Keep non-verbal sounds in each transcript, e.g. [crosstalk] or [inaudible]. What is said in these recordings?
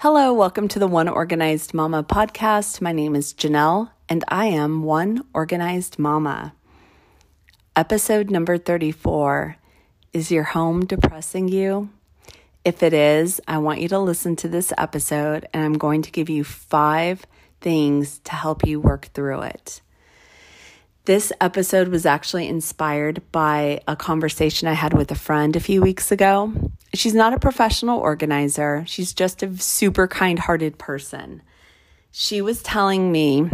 Hello, welcome to the One Organized Mama podcast. My name is Janelle, and I am One Organized Mama. Episode number 34 Is your home depressing you? If it is, I want you to listen to this episode, and I'm going to give you five things to help you work through it. This episode was actually inspired by a conversation I had with a friend a few weeks ago. She's not a professional organizer, she's just a super kind hearted person. She was telling me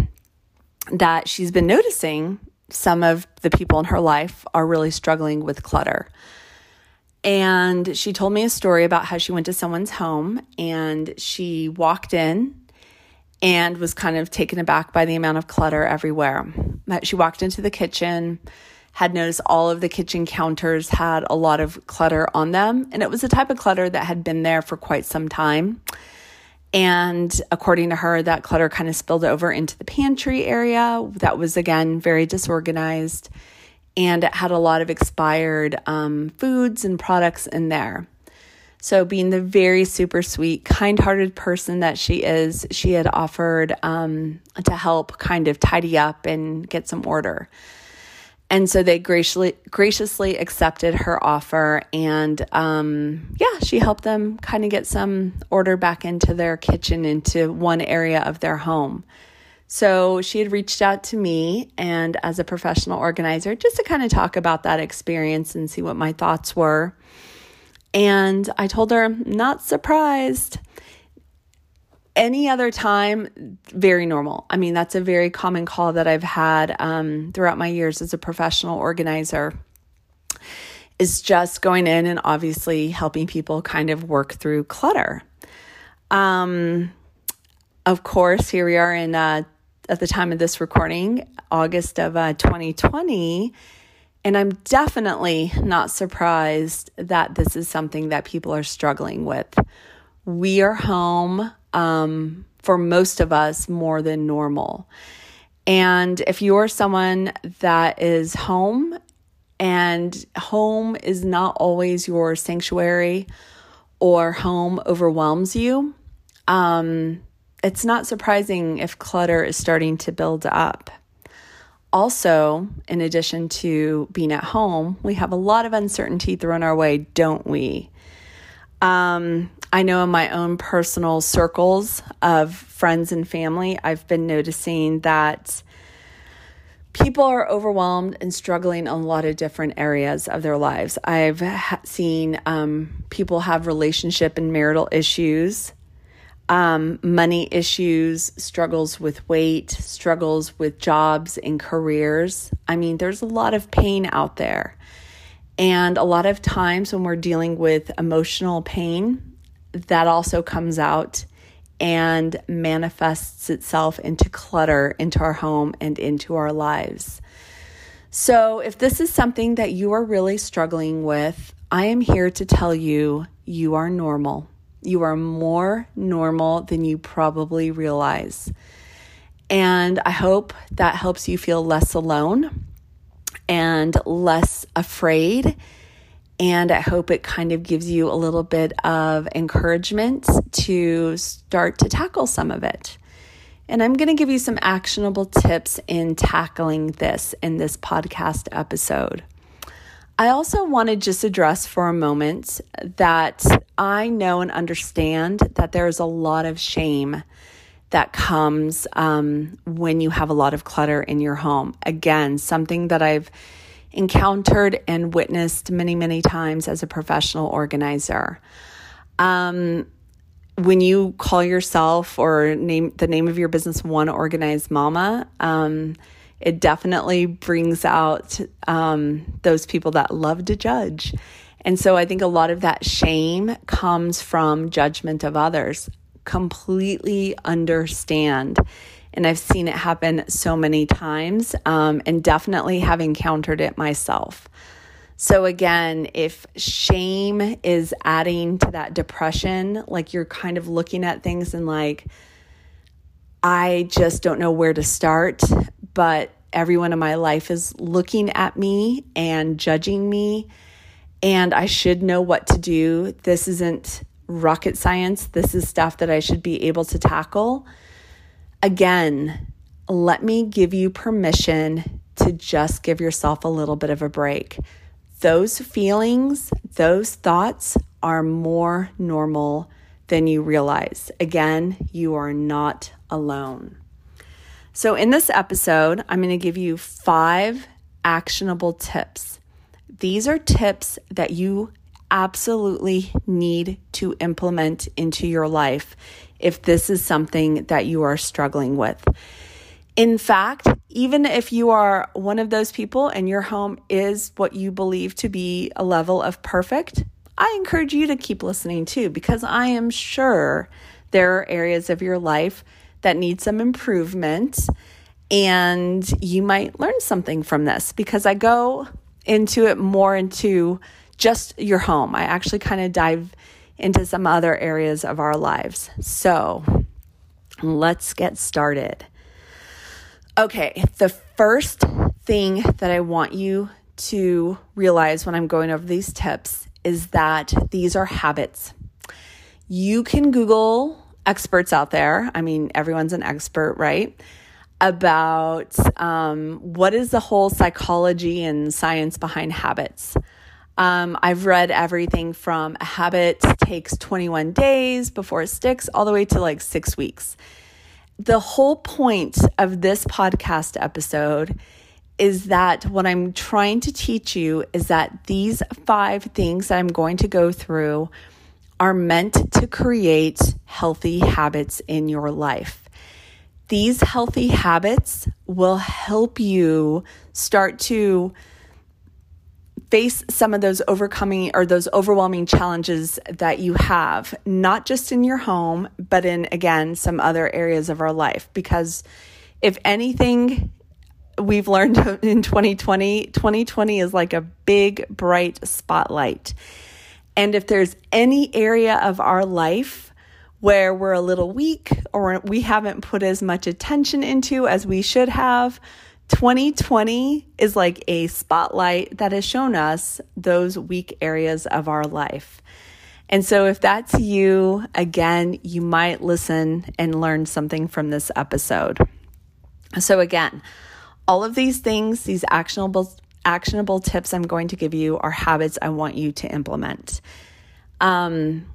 that she's been noticing some of the people in her life are really struggling with clutter. And she told me a story about how she went to someone's home and she walked in and was kind of taken aback by the amount of clutter everywhere. She walked into the kitchen, had noticed all of the kitchen counters had a lot of clutter on them, and it was a type of clutter that had been there for quite some time. And according to her, that clutter kind of spilled over into the pantry area. That was, again, very disorganized. And it had a lot of expired um, foods and products in there. So, being the very super sweet, kind hearted person that she is, she had offered um, to help kind of tidy up and get some order. And so they graciously graciously accepted her offer, and um, yeah, she helped them kind of get some order back into their kitchen, into one area of their home. So she had reached out to me, and as a professional organizer, just to kind of talk about that experience and see what my thoughts were. And I told her, not surprised. Any other time, very normal. I mean, that's a very common call that I've had um, throughout my years as a professional organizer. Is just going in and obviously helping people kind of work through clutter. Um, of course, here we are in uh, at the time of this recording, August of uh, 2020 and I'm definitely not surprised that this is something that people are struggling with. We are home um, for most of us more than normal. And if you're someone that is home and home is not always your sanctuary or home overwhelms you, um, it's not surprising if clutter is starting to build up also, in addition to being at home, we have a lot of uncertainty thrown our way, don't we? Um, I know in my own personal circles of friends and family, I've been noticing that people are overwhelmed and struggling in a lot of different areas of their lives. I've ha- seen um, people have relationship and marital issues um, money issues, struggles with weight, struggles with jobs and careers. I mean, there's a lot of pain out there. And a lot of times when we're dealing with emotional pain, that also comes out and manifests itself into clutter into our home and into our lives. So, if this is something that you are really struggling with, I am here to tell you you are normal. You are more normal than you probably realize. And I hope that helps you feel less alone and less afraid. And I hope it kind of gives you a little bit of encouragement to start to tackle some of it. And I'm going to give you some actionable tips in tackling this in this podcast episode. I also want to just address for a moment that I know and understand that there's a lot of shame that comes um, when you have a lot of clutter in your home. Again, something that I've encountered and witnessed many, many times as a professional organizer. Um, when you call yourself or name the name of your business one organized mama, um, it definitely brings out um, those people that love to judge. And so I think a lot of that shame comes from judgment of others. Completely understand. And I've seen it happen so many times um, and definitely have encountered it myself. So, again, if shame is adding to that depression, like you're kind of looking at things and like, I just don't know where to start, but everyone in my life is looking at me and judging me, and I should know what to do. This isn't rocket science. This is stuff that I should be able to tackle. Again, let me give you permission to just give yourself a little bit of a break. Those feelings, those thoughts are more normal than you realize. Again, you are not alone. So, in this episode, I'm going to give you five actionable tips. These are tips that you absolutely need to implement into your life if this is something that you are struggling with. In fact, even if you are one of those people and your home is what you believe to be a level of perfect, I encourage you to keep listening too, because I am sure there are areas of your life that need some improvement. And you might learn something from this because I go into it more into just your home. I actually kind of dive into some other areas of our lives. So let's get started. Okay, the first thing that I want you to realize when I'm going over these tips is that these are habits. You can Google experts out there. I mean, everyone's an expert, right? About um, what is the whole psychology and science behind habits. Um, I've read everything from a habit takes 21 days before it sticks, all the way to like six weeks the whole point of this podcast episode is that what I'm trying to teach you is that these five things that I'm going to go through are meant to create healthy habits in your life. These healthy habits will help you start to face some of those overcoming or those overwhelming challenges that you have, not just in your home, but in, again, some other areas of our life. Because if anything, we've learned [laughs] in 2020, 2020 is like a big, bright spotlight. And if there's any area of our life where we're a little weak or we haven't put as much attention into as we should have, 2020 is like a spotlight that has shown us those weak areas of our life. And so, if that's you, again, you might listen and learn something from this episode. So, again, all of these things, these actionable actionable tips I'm going to give you are habits I want you to implement. Um,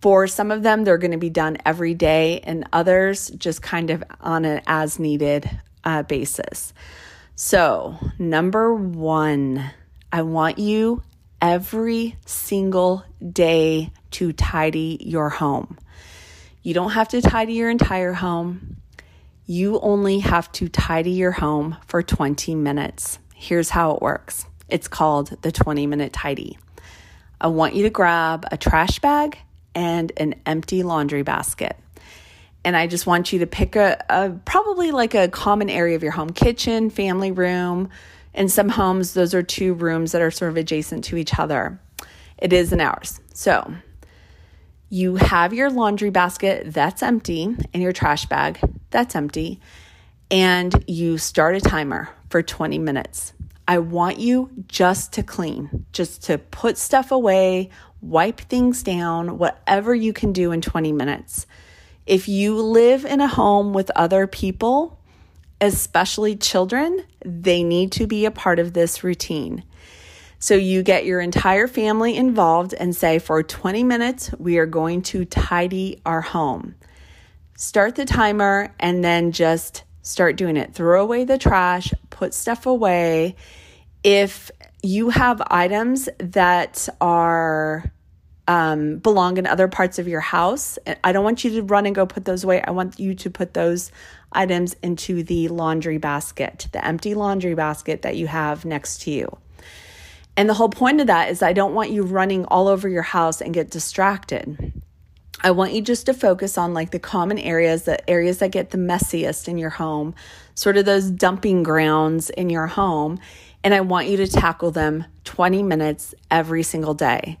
for some of them, they're going to be done every day, and others just kind of on an as needed uh, basis. So, number one, I want you every single day to tidy your home. You don't have to tidy your entire home. You only have to tidy your home for 20 minutes. Here's how it works it's called the 20 minute tidy. I want you to grab a trash bag and an empty laundry basket and I just want you to pick a, a, probably like a common area of your home kitchen, family room. In some homes, those are two rooms that are sort of adjacent to each other. It is in ours. So you have your laundry basket that's empty and your trash bag that's empty, and you start a timer for 20 minutes. I want you just to clean, just to put stuff away, wipe things down, whatever you can do in 20 minutes. If you live in a home with other people, especially children, they need to be a part of this routine. So you get your entire family involved and say, for 20 minutes, we are going to tidy our home. Start the timer and then just start doing it. Throw away the trash, put stuff away. If you have items that are um, belong in other parts of your house. I don't want you to run and go put those away. I want you to put those items into the laundry basket, the empty laundry basket that you have next to you. And the whole point of that is I don't want you running all over your house and get distracted. I want you just to focus on like the common areas, the areas that get the messiest in your home, sort of those dumping grounds in your home. And I want you to tackle them 20 minutes every single day.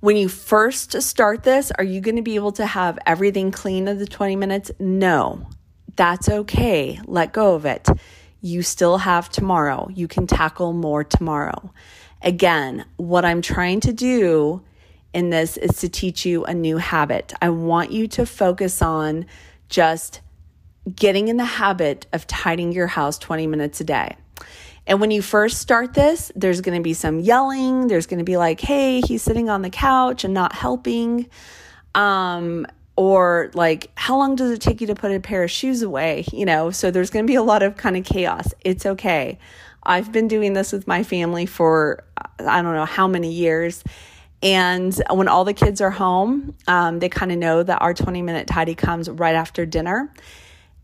When you first start this, are you going to be able to have everything clean in the 20 minutes? No, that's okay. Let go of it. You still have tomorrow. You can tackle more tomorrow. Again, what I'm trying to do in this is to teach you a new habit. I want you to focus on just getting in the habit of tidying your house 20 minutes a day. And when you first start this, there's going to be some yelling. There's going to be like, hey, he's sitting on the couch and not helping. Um, or like, how long does it take you to put a pair of shoes away? You know, so there's going to be a lot of kind of chaos. It's okay. I've been doing this with my family for I don't know how many years. And when all the kids are home, um, they kind of know that our 20 minute tidy comes right after dinner.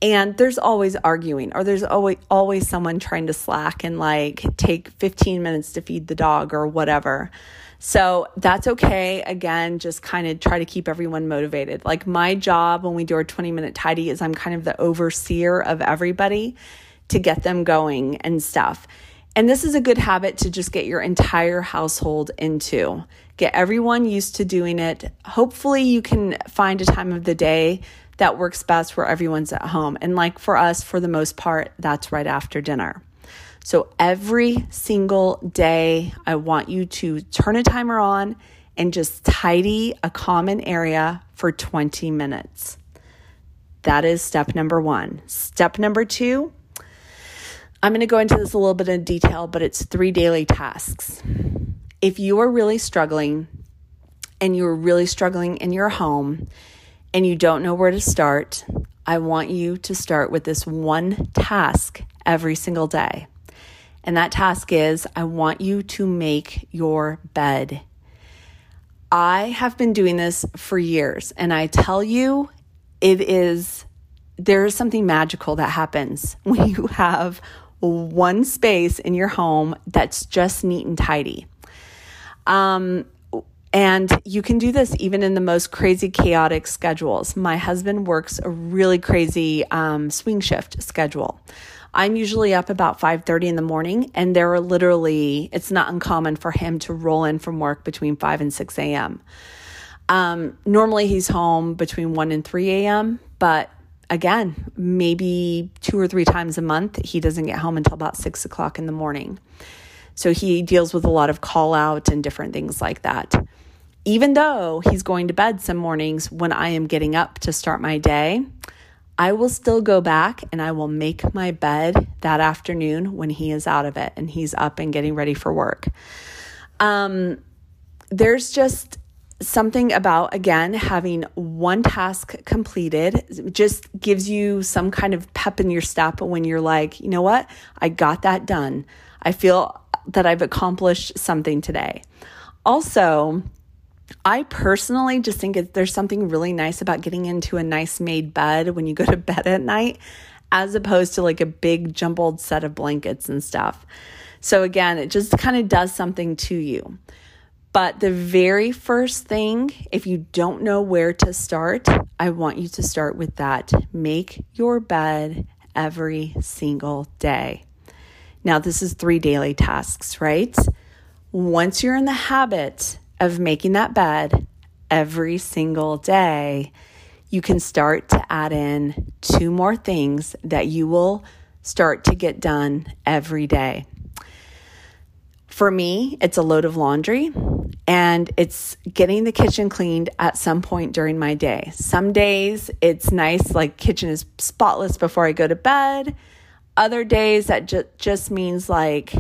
And there's always arguing, or there's always always someone trying to slack and like take 15 minutes to feed the dog or whatever. So that's okay. Again, just kind of try to keep everyone motivated. Like my job when we do our 20 minute tidy is I'm kind of the overseer of everybody to get them going and stuff. And this is a good habit to just get your entire household into. Get everyone used to doing it. Hopefully, you can find a time of the day that works best where everyone's at home. And like for us, for the most part, that's right after dinner. So every single day, I want you to turn a timer on and just tidy a common area for 20 minutes. That is step number one. Step number two, I'm going to go into this a little bit in detail, but it's three daily tasks. If you are really struggling and you're really struggling in your home and you don't know where to start, I want you to start with this one task every single day. And that task is I want you to make your bed. I have been doing this for years, and I tell you, it is there is something magical that happens [laughs] when you have one space in your home that's just neat and tidy. Um, and you can do this even in the most crazy, chaotic schedules. My husband works a really crazy um, swing shift schedule. I'm usually up about 5:30 in the morning, and there are literally it's not uncommon for him to roll in from work between 5 and 6 a.m. Um, normally he's home between 1 and 3 a.m., but again, maybe two or three times a month, he doesn't get home until about six o'clock in the morning. So he deals with a lot of call out and different things like that even though he's going to bed some mornings when I am getting up to start my day, I will still go back and I will make my bed that afternoon when he is out of it and he's up and getting ready for work. Um, there's just something about, again, having one task completed just gives you some kind of pep in your step when you're like, you know what? I got that done. I feel that I've accomplished something today. Also, I personally just think there's something really nice about getting into a nice made bed when you go to [laughs] bed at night, as opposed to like a big jumbled set of blankets and stuff. So, again, it just kind of does something to you. But the very first thing, if you don't know where to start, I want you to start with that. Make your bed every single day. Now, this is three daily tasks, right? Once you're in the habit of making that bed every single day, you can start to add in two more things that you will start to get done every day. For me, it's a load of laundry and it's getting the kitchen cleaned at some point during my day. Some days it's nice, like kitchen is spotless before I go to bed. Other days that ju- just means like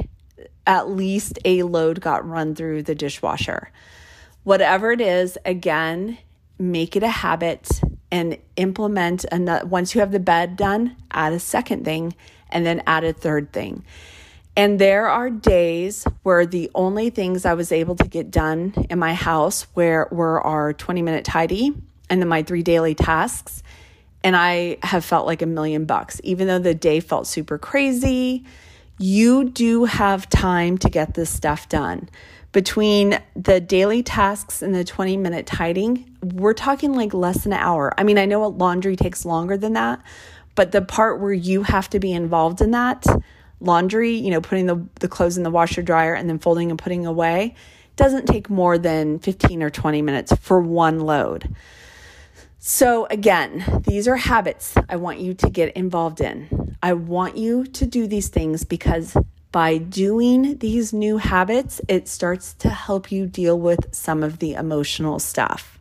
at least a load got run through the dishwasher. Whatever it is, again, make it a habit and implement another once you have the bed done, add a second thing and then add a third thing. And there are days where the only things I was able to get done in my house where were our 20 minute tidy and then my three daily tasks. And I have felt like a million bucks, even though the day felt super crazy you do have time to get this stuff done. Between the daily tasks and the 20 minute tidying, we're talking like less than an hour. I mean, I know laundry takes longer than that, but the part where you have to be involved in that, laundry, you know, putting the, the clothes in the washer dryer and then folding and putting away, doesn't take more than 15 or 20 minutes for one load. So, again, these are habits I want you to get involved in. I want you to do these things because by doing these new habits, it starts to help you deal with some of the emotional stuff.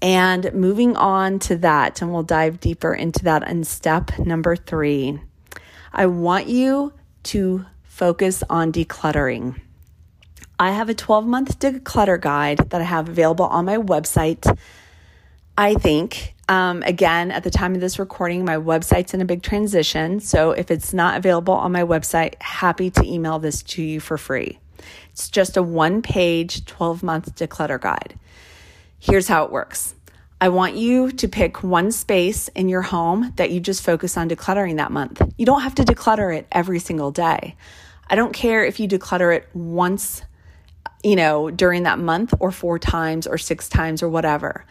And moving on to that, and we'll dive deeper into that in step number three, I want you to focus on decluttering. I have a 12 month declutter guide that I have available on my website. I think um, again, at the time of this recording, my website's in a big transition. So if it's not available on my website, happy to email this to you for free. It's just a one page, 12 month declutter guide. Here's how it works I want you to pick one space in your home that you just focus on decluttering that month. You don't have to declutter it every single day. I don't care if you declutter it once, you know, during that month or four times or six times or whatever.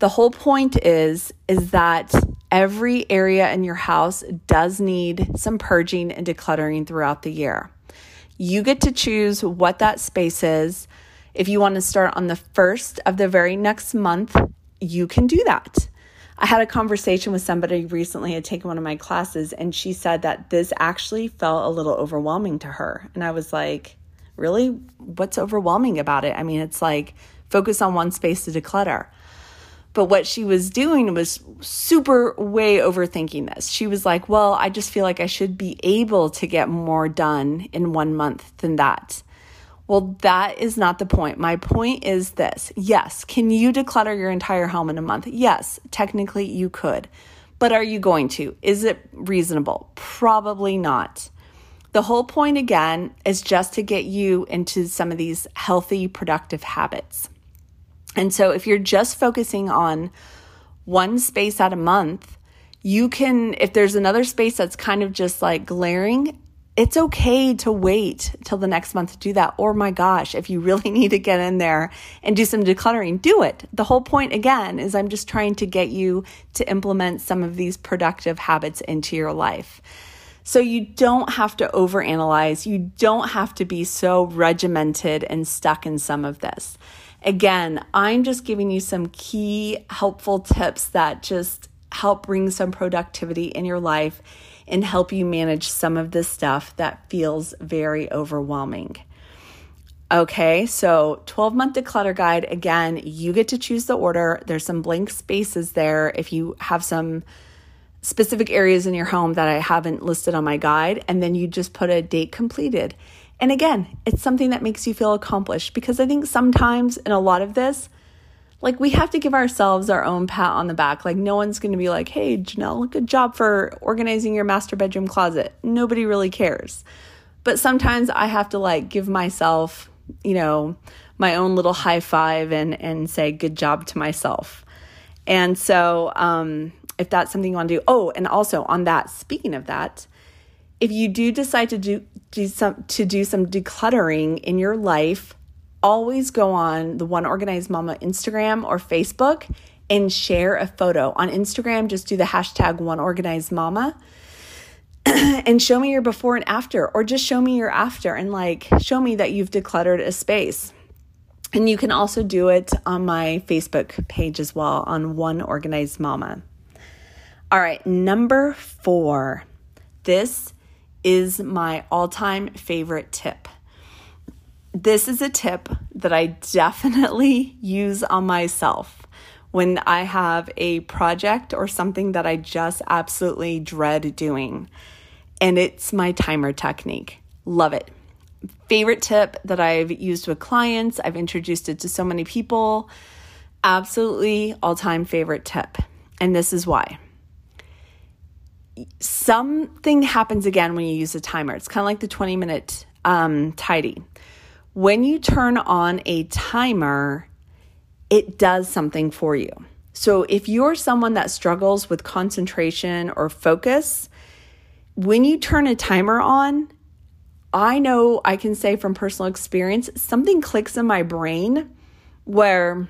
The whole point is is that every area in your house does need some purging and decluttering throughout the year. You get to choose what that space is. If you want to start on the first of the very next month, you can do that. I had a conversation with somebody recently had taken one of my classes and she said that this actually felt a little overwhelming to her. And I was like, really? What's overwhelming about it? I mean, it's like focus on one space to declutter. But what she was doing was super way overthinking this. She was like, Well, I just feel like I should be able to get more done in one month than that. Well, that is not the point. My point is this yes, can you declutter your entire home in a month? Yes, technically you could. But are you going to? Is it reasonable? Probably not. The whole point, again, is just to get you into some of these healthy, productive habits. And so if you're just focusing on one space at a month, you can, if there's another space that's kind of just like glaring, it's okay to wait till the next month to do that. Or my gosh, if you really [laughs] need to get in there and do some decluttering, do it. The whole point again is I'm just trying to get you to implement some of these productive habits into your life. So you don't have to overanalyze. You don't have to be so regimented and stuck in some of this. Again, I'm just giving you some key helpful tips that just help bring some productivity in your life and help you manage some of this stuff that feels very overwhelming. Okay, so 12 month declutter guide. Again, you get to choose the order. There's some blank spaces there if you have some specific areas in your home that I haven't listed on my guide, and then you just put a date completed. And again, it's something that makes you feel accomplished because I think sometimes in a lot of this, like we have to give ourselves our own pat on the back. Like no one's going to be like, "Hey, Janelle, good job for organizing your master bedroom closet." Nobody really cares. But sometimes I have to like give myself, you know, my own little high five and and say good job to myself. And so, um, if that's something you want to do, oh, and also on that, speaking of that, if you do decide to do, do some to do some decluttering in your life, always go on the One Organized Mama Instagram or Facebook and share a photo. On Instagram, just do the hashtag One Organized Mama [clears throat] and show me your before and after, or just show me your after and like show me that you've decluttered a space. And you can also do it on my Facebook page as well on One Organized Mama. All right, number four. This is my all time favorite tip. This is a tip that I definitely [laughs] use on myself when I have a project or something that I just absolutely dread doing. And it's my timer technique. Love it. Favorite tip that I've used with clients, I've introduced it to so many people. Absolutely all time favorite tip. And this is why something happens again when you use a timer. It's kind of like the 20 minute um, tidy. When you turn on a timer, it does something for you. So if you're someone that struggles with concentration or focus, when you turn a timer on, I know I can say from personal experience, something clicks in my brain where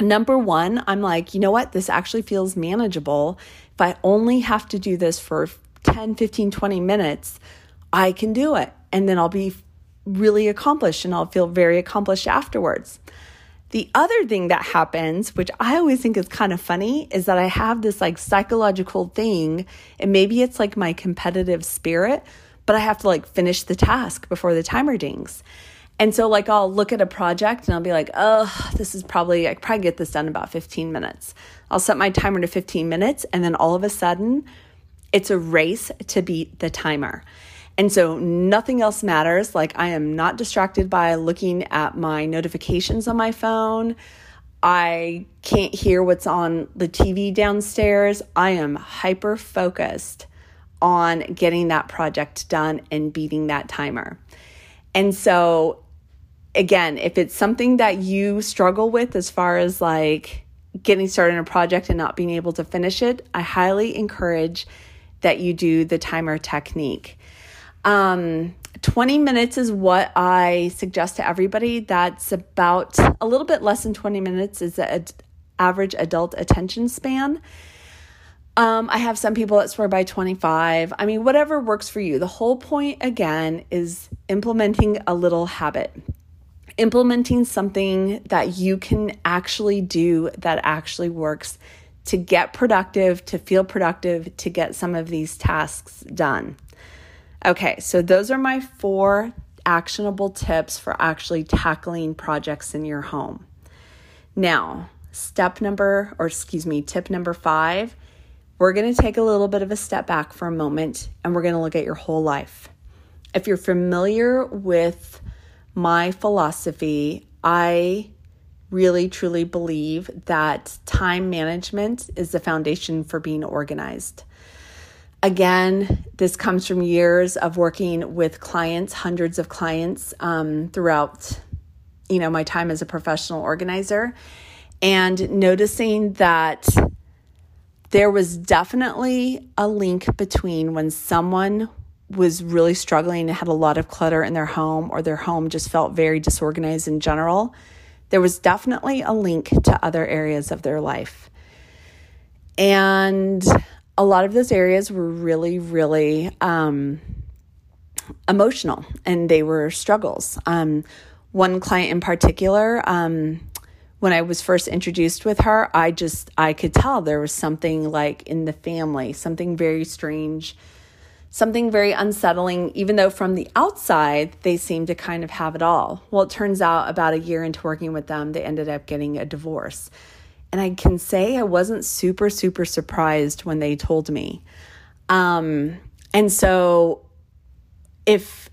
number one, I'm like, you know what? This actually feels manageable. If I only have to do this for 10, 15, 20 minutes, I can do it. And then I'll be really accomplished and I'll feel very accomplished afterwards. The other thing that happens, which I always think is kind of funny, is that I have this like psychological thing, and maybe it's like my competitive spirit, but I have to like finish the task before the timer dings. And so, like, I'll look at a project and I'll be like, oh, this is probably, I probably get this done about 15 minutes. I'll set my timer to 15 minutes, and then all of a sudden, it's a race to beat the timer. And so, nothing else matters. Like, I am not distracted by looking at my notifications on my phone. I can't hear what's on the TV downstairs. I am hyper focused on getting that project done and beating that timer. And so, again, if it's something that you struggle with as far as like getting started in a project and not being able to finish it, I highly encourage that you do the timer technique. Um, 20 minutes is what I suggest to everybody. That's about a little bit less than 20 minutes is the ad- average adult attention span. Um, I have some people that swear by 25. I mean, whatever works for you. The whole point, again, is implementing a little habit, implementing something that you can actually do that actually works to get productive, to feel productive, to get some of these tasks done. Okay, so those are my four actionable tips for actually tackling projects in your home. Now, step number, or excuse me, tip number five, we're to take a little bit of a step back for a moment and we're to look at your whole life. If you're familiar with my philosophy, I really truly believe that time management is the foundation for being organized. Again, this comes from years of working with clients, hundreds of clients um, throughout, you know, my time as a professional organizer, and noticing that there was definitely a link between when someone was really struggling and had a lot of clutter in their home or their home just felt very disorganized in general, there was definitely a link to other areas of their life. And a lot of those areas were really, really um, emotional and they were struggles. Um, one client in particular, um, when I was first introduced with her, I just I could tell there was something like in the family, something very strange something very unsettling, even though from the outside they seem to kind of have it all. Well, it turns out about a year into working with them, they ended up getting a divorce. And I can say I wasn't super, super surprised when they told me. Um, and so if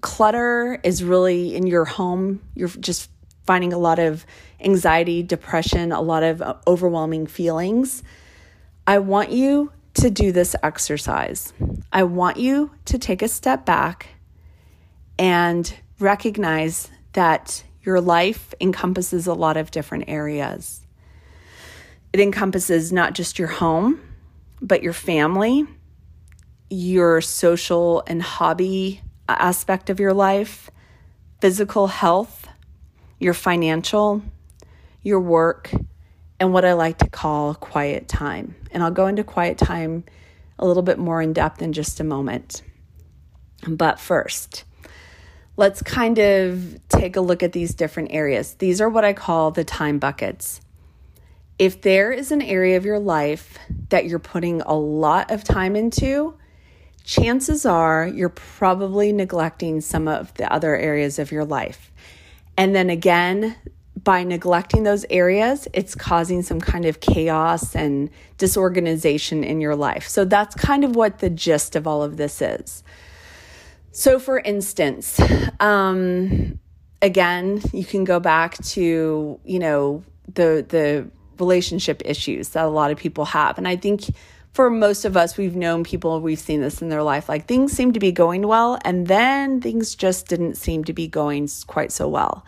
clutter is really in your home, you're just finding a lot of anxiety, depression, a lot of overwhelming feelings. I want you to do this exercise. I want you to take a step back and recognize that your life encompasses a lot of different areas. It encompasses not just your home, but your family, your social and hobby aspect of your life, physical health, your financial, your work, and what I like to call quiet time. And I'll go into quiet time a little bit more in depth in just a moment. But first, let's kind of take a look at these different areas. These are what I call the time buckets. If there is an area of your life that you're putting a lot of time into, chances are you're probably neglecting some of the other areas of your life. And then again, by neglecting those areas, it's causing some kind of chaos and disorganization in your life. So that's kind of what the gist of all of this is. So, for instance, um, again, you can go back to you know the the relationship issues that a lot of people have, and I think for most of us, we've known people, we've seen this in their life. Like things seem to be going well, and then things just didn't seem to be going quite so well.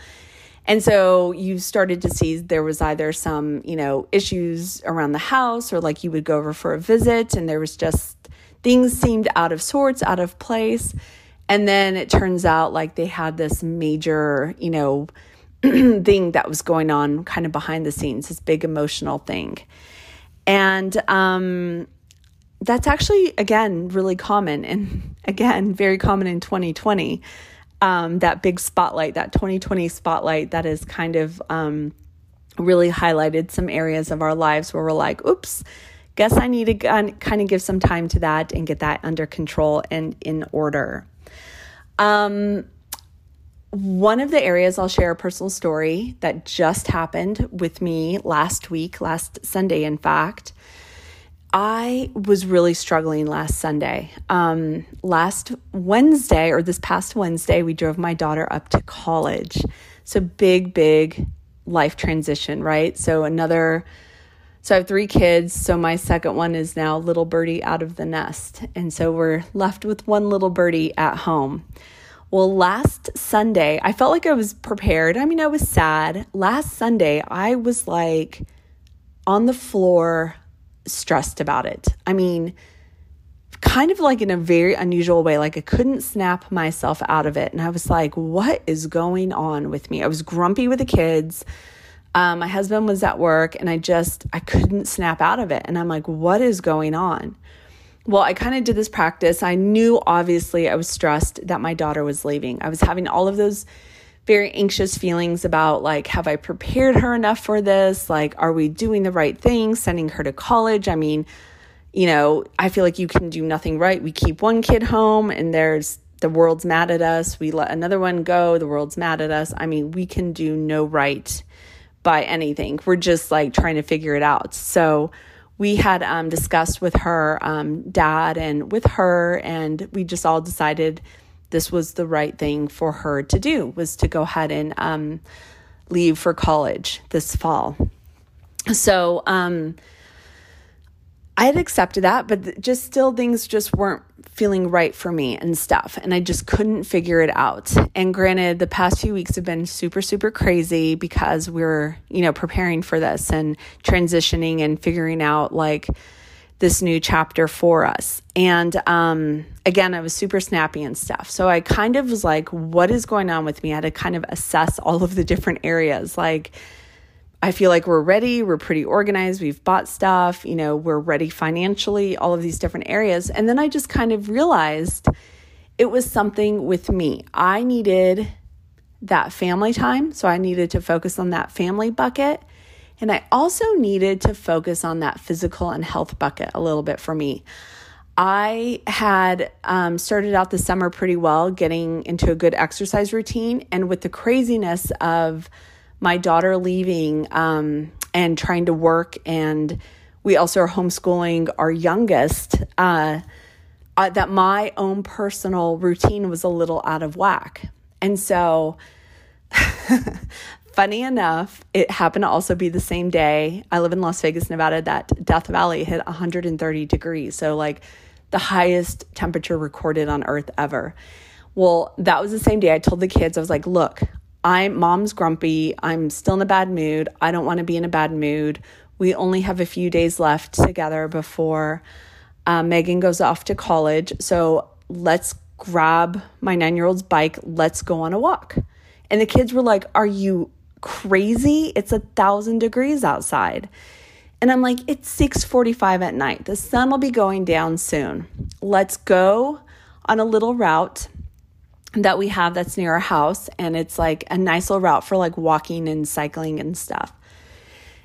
And so you started to see there was either some, you know, issues around the house or like you would go over for a visit and there was just things seemed out of sorts, out of place. And then it turns out like they had this major, you know, [clears throat] thing that was going on kind of behind the scenes, this big emotional thing. And um that's actually again really common and [laughs] again very common in 2020 um, that big spotlight, that 2020 spotlight that is kind of um, really highlighted some areas of our lives where we're like, oops, guess I need to kind of give some time to that and get that under control and in order. Um, one of the areas I'll share a personal story that just happened with me last week, last Sunday, in fact. I was really struggling last Sunday. Um, last Wednesday, or this past Wednesday, we drove my daughter up to college. So, big, big life transition, right? So, another, so I have three kids. So, my second one is now little birdie out of the nest. And so, we're left with one little birdie at home. Well, last Sunday, I felt like I was prepared. I mean, I was sad. Last Sunday, I was like on the floor, stressed about it. I mean, kind of like in a very unusual way. Like I couldn't snap myself out of it. And I was like, what is going on with me? I was grumpy with the kids. Um, my husband was at work and I just, I couldn't snap out of it. And I'm like, what is going on? well, I kind of did this practice. I knew obviously I was stressed that my daughter was leaving. I was having all of those very anxious feelings about like, have I prepared her enough for this? Like, are we doing the right thing, sending her to college? I mean, you know, I feel like you can do nothing right. We keep one kid home and there's the world's mad at us. We let another one go, the world's mad at us. I mean, we can do no right by anything. We're just like trying to figure it out. So, we had um, discussed with her um, dad and with her, and we just all decided this was the right thing for her to do was to go ahead and um, leave for college this fall. So um, I had accepted that, but just still things just weren't feeling right for me and stuff. And I just couldn't figure it out. And granted, the past few weeks have been super, super crazy because we're, you know, preparing for this and transitioning and figuring out like this new chapter for us. And um, again, I was super snappy and stuff. So I kind of was like, what is going on with me? I had to kind of assess all of the different areas. Like, I feel like we're ready, we're pretty organized, we've bought stuff, you know, we're ready financially, all of these different areas. And then I just kind of realized it was something with me. I needed that family time, so I needed to focus on that family bucket. And I also needed to focus on that physical and health bucket a little bit for me. I had um, started out the summer pretty well, getting into a good exercise routine. And with the craziness of my daughter leaving um, and trying to work, and we also are homeschooling our youngest, uh, uh, that my own personal routine was a little out of whack. And so, [laughs] funny enough, it happened to also be the same day. I live in Las Vegas, Nevada, that Death Valley hit 130 degrees. So, like, the highest temperature recorded on earth ever. Well, that was the same day I told the kids, I was like, look, I'm mom's grumpy. I'm still in a bad mood. I don't want to be in a bad mood. We only have a few days left together before uh, Megan goes off to college. So let's grab my nine year old's bike. Let's go on a walk. And the kids were like, Are you crazy? It's a thousand degrees outside. And I'm like, it's 6:45 at night. The sun will be going down soon. Let's go on a little route that we have that's near our house and it's like a nice little route for like walking and cycling and stuff.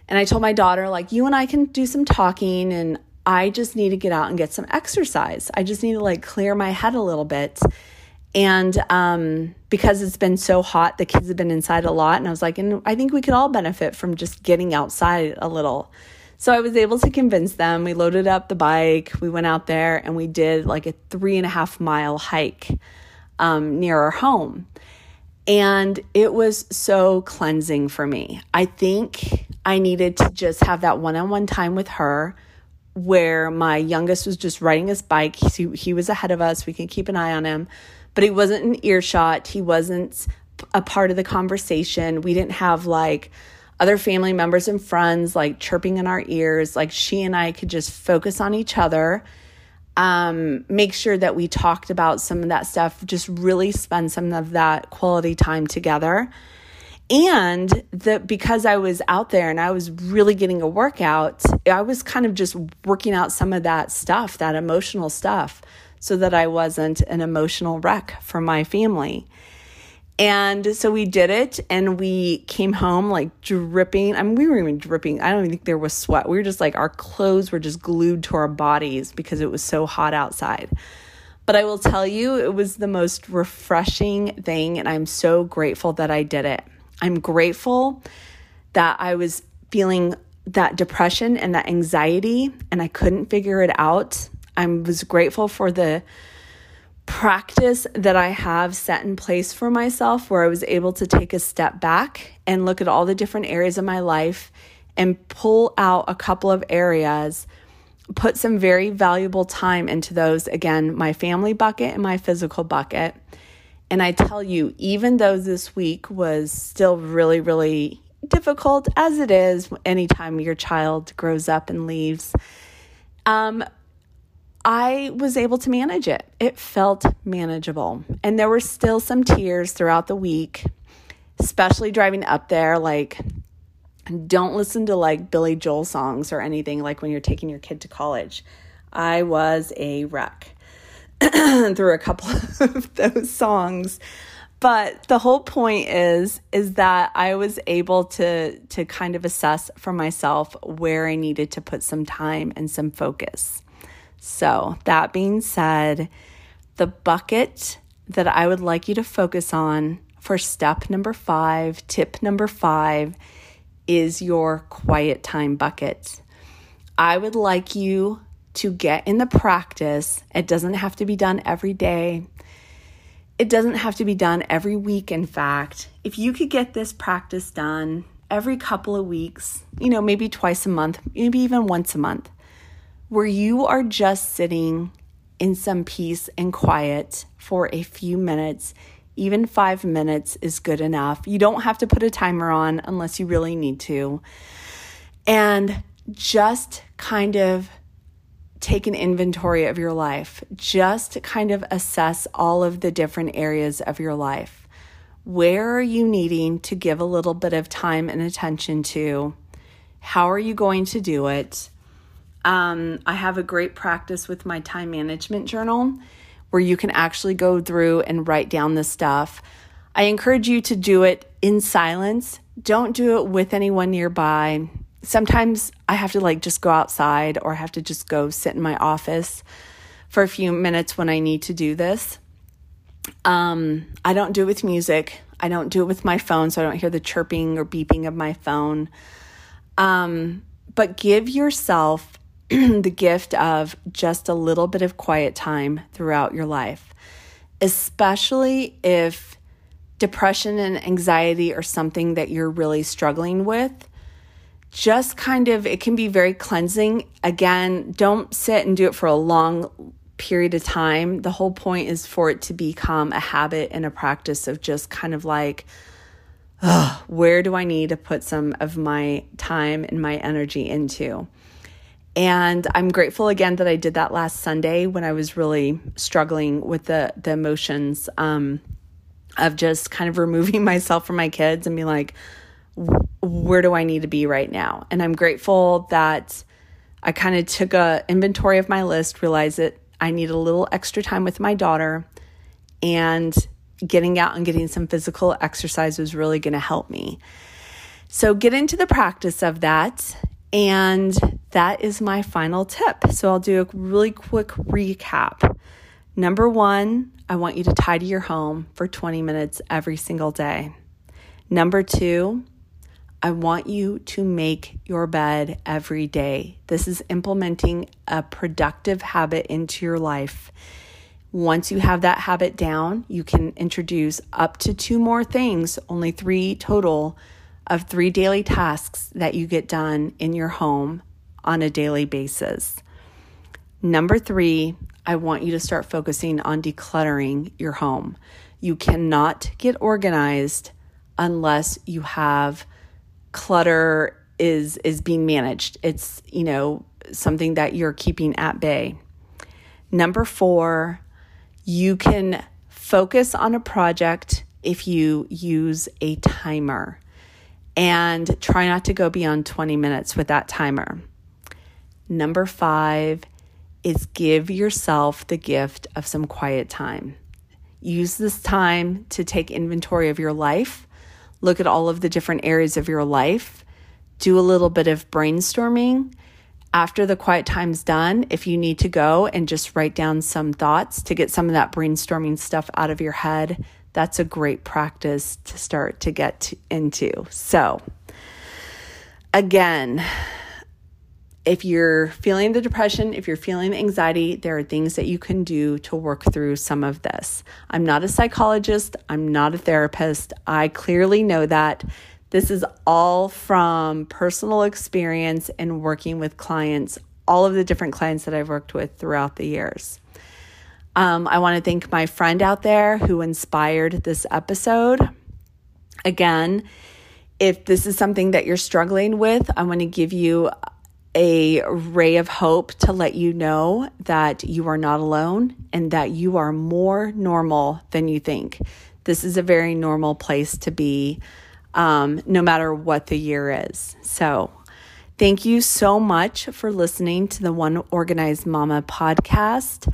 And I told my daughter like you and I can do some talking and I just need to get out and get some exercise. I just need to like clear my head a little bit. And um, because it's been so hot, the kids have been inside a lot. And I was like, and I think we could all benefit from just getting outside a little. So I was able to convince them. We loaded up the bike, we went out there, and we did like a three and a half mile hike um, near our home. And it was so cleansing for me. I think I needed to just have that one on one time with her where my youngest was just riding his bike. He, he was ahead of us. We can keep an eye on him, but he wasn't an earshot. He wasn't a part of the conversation. We didn't have like other family members and friends like chirping in our ears. Like she and I could just focus on each other um, make sure that we talked about some of that stuff, just really spend some of that quality time together. And that because I was out there and I was really getting a workout, I was kind of just working out some of that stuff, that emotional stuff, so that I wasn't an emotional wreck for my family. And so we did it and we came home like dripping. I mean, we were even dripping. I don't even think there was sweat. We were just like, our clothes were just glued to our bodies because it was so hot outside. But I will tell you, it was the most refreshing thing. And I'm so grateful that I did it. I'm grateful that I was feeling that depression and that anxiety and I couldn't figure it out. I was grateful for the practice that I have set in place for myself where I was able to take a step back and look at all the different areas of my life and pull out a couple of areas, put some very valuable time into those. Again, my family bucket and my physical bucket. And I tell you, even though this week was still really, really difficult, as it is anytime your child grows up and leaves, um, I was able to manage it. It felt manageable. And there were still some tears throughout the week, especially driving up there. Like, don't listen to like Billy Joel songs or anything like when you're taking your kid to college. I was a wreck [clears throat] through a couple [laughs] of those songs. But the whole point is is that I was able to to kind of assess for myself where I needed to put some time and some focus. So, that being said, the bucket that I would like you to focus on for step number five, tip number five, is your quiet time bucket. I would like you to get in the practice. It doesn't have to be done every day. It doesn't have to be done every week, in fact. If you could get this practice done every couple of weeks, you know, maybe twice a month, maybe even once a month, where you are just sitting in some peace and quiet for a few minutes. Even five minutes is good enough. You don't have to put a timer on unless you really need to. And just kind of take an inventory of your life. Just kind of assess all of the different areas of your life. Where are you needing to give a little bit of time and attention to? How are you going to do it? Um, I have a great practice with my time management journal where you can actually go through and write down the stuff. I encourage you to do it in silence. Don't do it with anyone nearby. Sometimes I have to like just go outside or I have to just go sit in my office for a few minutes when I need to do this. Um, I don't do it with music. I don't do it with my phone, so I don't hear the chirping or beeping of my phone. Um, but give yourself [clears throat] the gift of just a little bit of quiet time throughout your life, especially if depression and anxiety are something that you're really struggling with. Just kind of, it can be very cleansing. Again, don't sit and do it for a long period of time. The whole point is for it to become a habit and a practice of just kind of like, where do I need to put some of my time and my energy into? And I'm grateful again that I did that last Sunday when I was really struggling with the the emotions um, of just kind of [laughs] removing myself from my kids and being like, where do I need to be right now? And I'm grateful that I kind of took a inventory of my list, realized that I need a little extra time with my daughter, and getting out and getting some physical exercise was really going to help me. So get into the practice of that and that is my final tip. So I'll do a really quick recap. Number one, I want you to tidy your home for 20 minutes every single day. Number two, I want you to make your bed every day. This is implementing a productive habit into your life. Once you have that habit down, you can introduce up to two more things, only three total of three daily tasks that you get done in your home on a daily basis. Number three, I want you to start focusing on decluttering your home. You cannot get organized unless you have clutter is is being managed. It's, you know, something that you're keeping at bay. Number 4, you can focus on a project if you use a timer and try not to go beyond 20 minutes with that timer. Number five is give yourself the gift of some quiet time. use this time to take inventory of your life, look at all of the different areas of your life, do a little bit of brainstorming. After the quiet time's done, if you need to go and just write down some thoughts to get some of that brainstorming stuff out of your head, that's a great practice to start to get into. So, again, if you're feeling the depression, if you're feeling the anxiety, there are things that you can do to work through some of this. I'm not a psychologist, I'm not a therapist. I clearly know that. This is all from personal experience and working with clients, all of the different clients that I've worked with throughout the years. Um, I want to thank my friend out there who inspired this episode. Again, if this is something that you're struggling with, I want to give you a ray of hope to let you know that you are not alone and that you are more normal than you think. This is a very normal place to be, um, no matter what the year is. So, thank you so much for listening to the One Organized Mama podcast.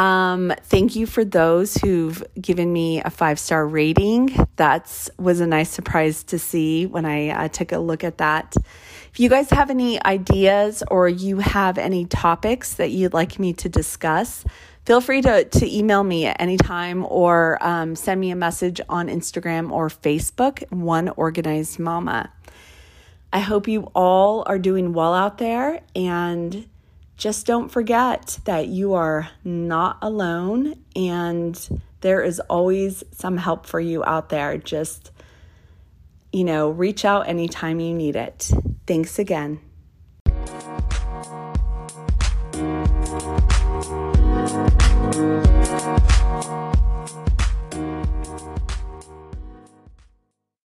Um, thank you for those who've given me a five star rating. That was a nice surprise to see when I uh, took a look at that. If you guys have any ideas or you have any topics that you'd like me to discuss, feel free to, to email me at any time or um, send me a message on Instagram or Facebook, One Organized Mama. I hope you all are doing well out there and just don't forget that you are not alone and there is always some help for you out there. Just, you know, reach out anytime you need it. Thanks again.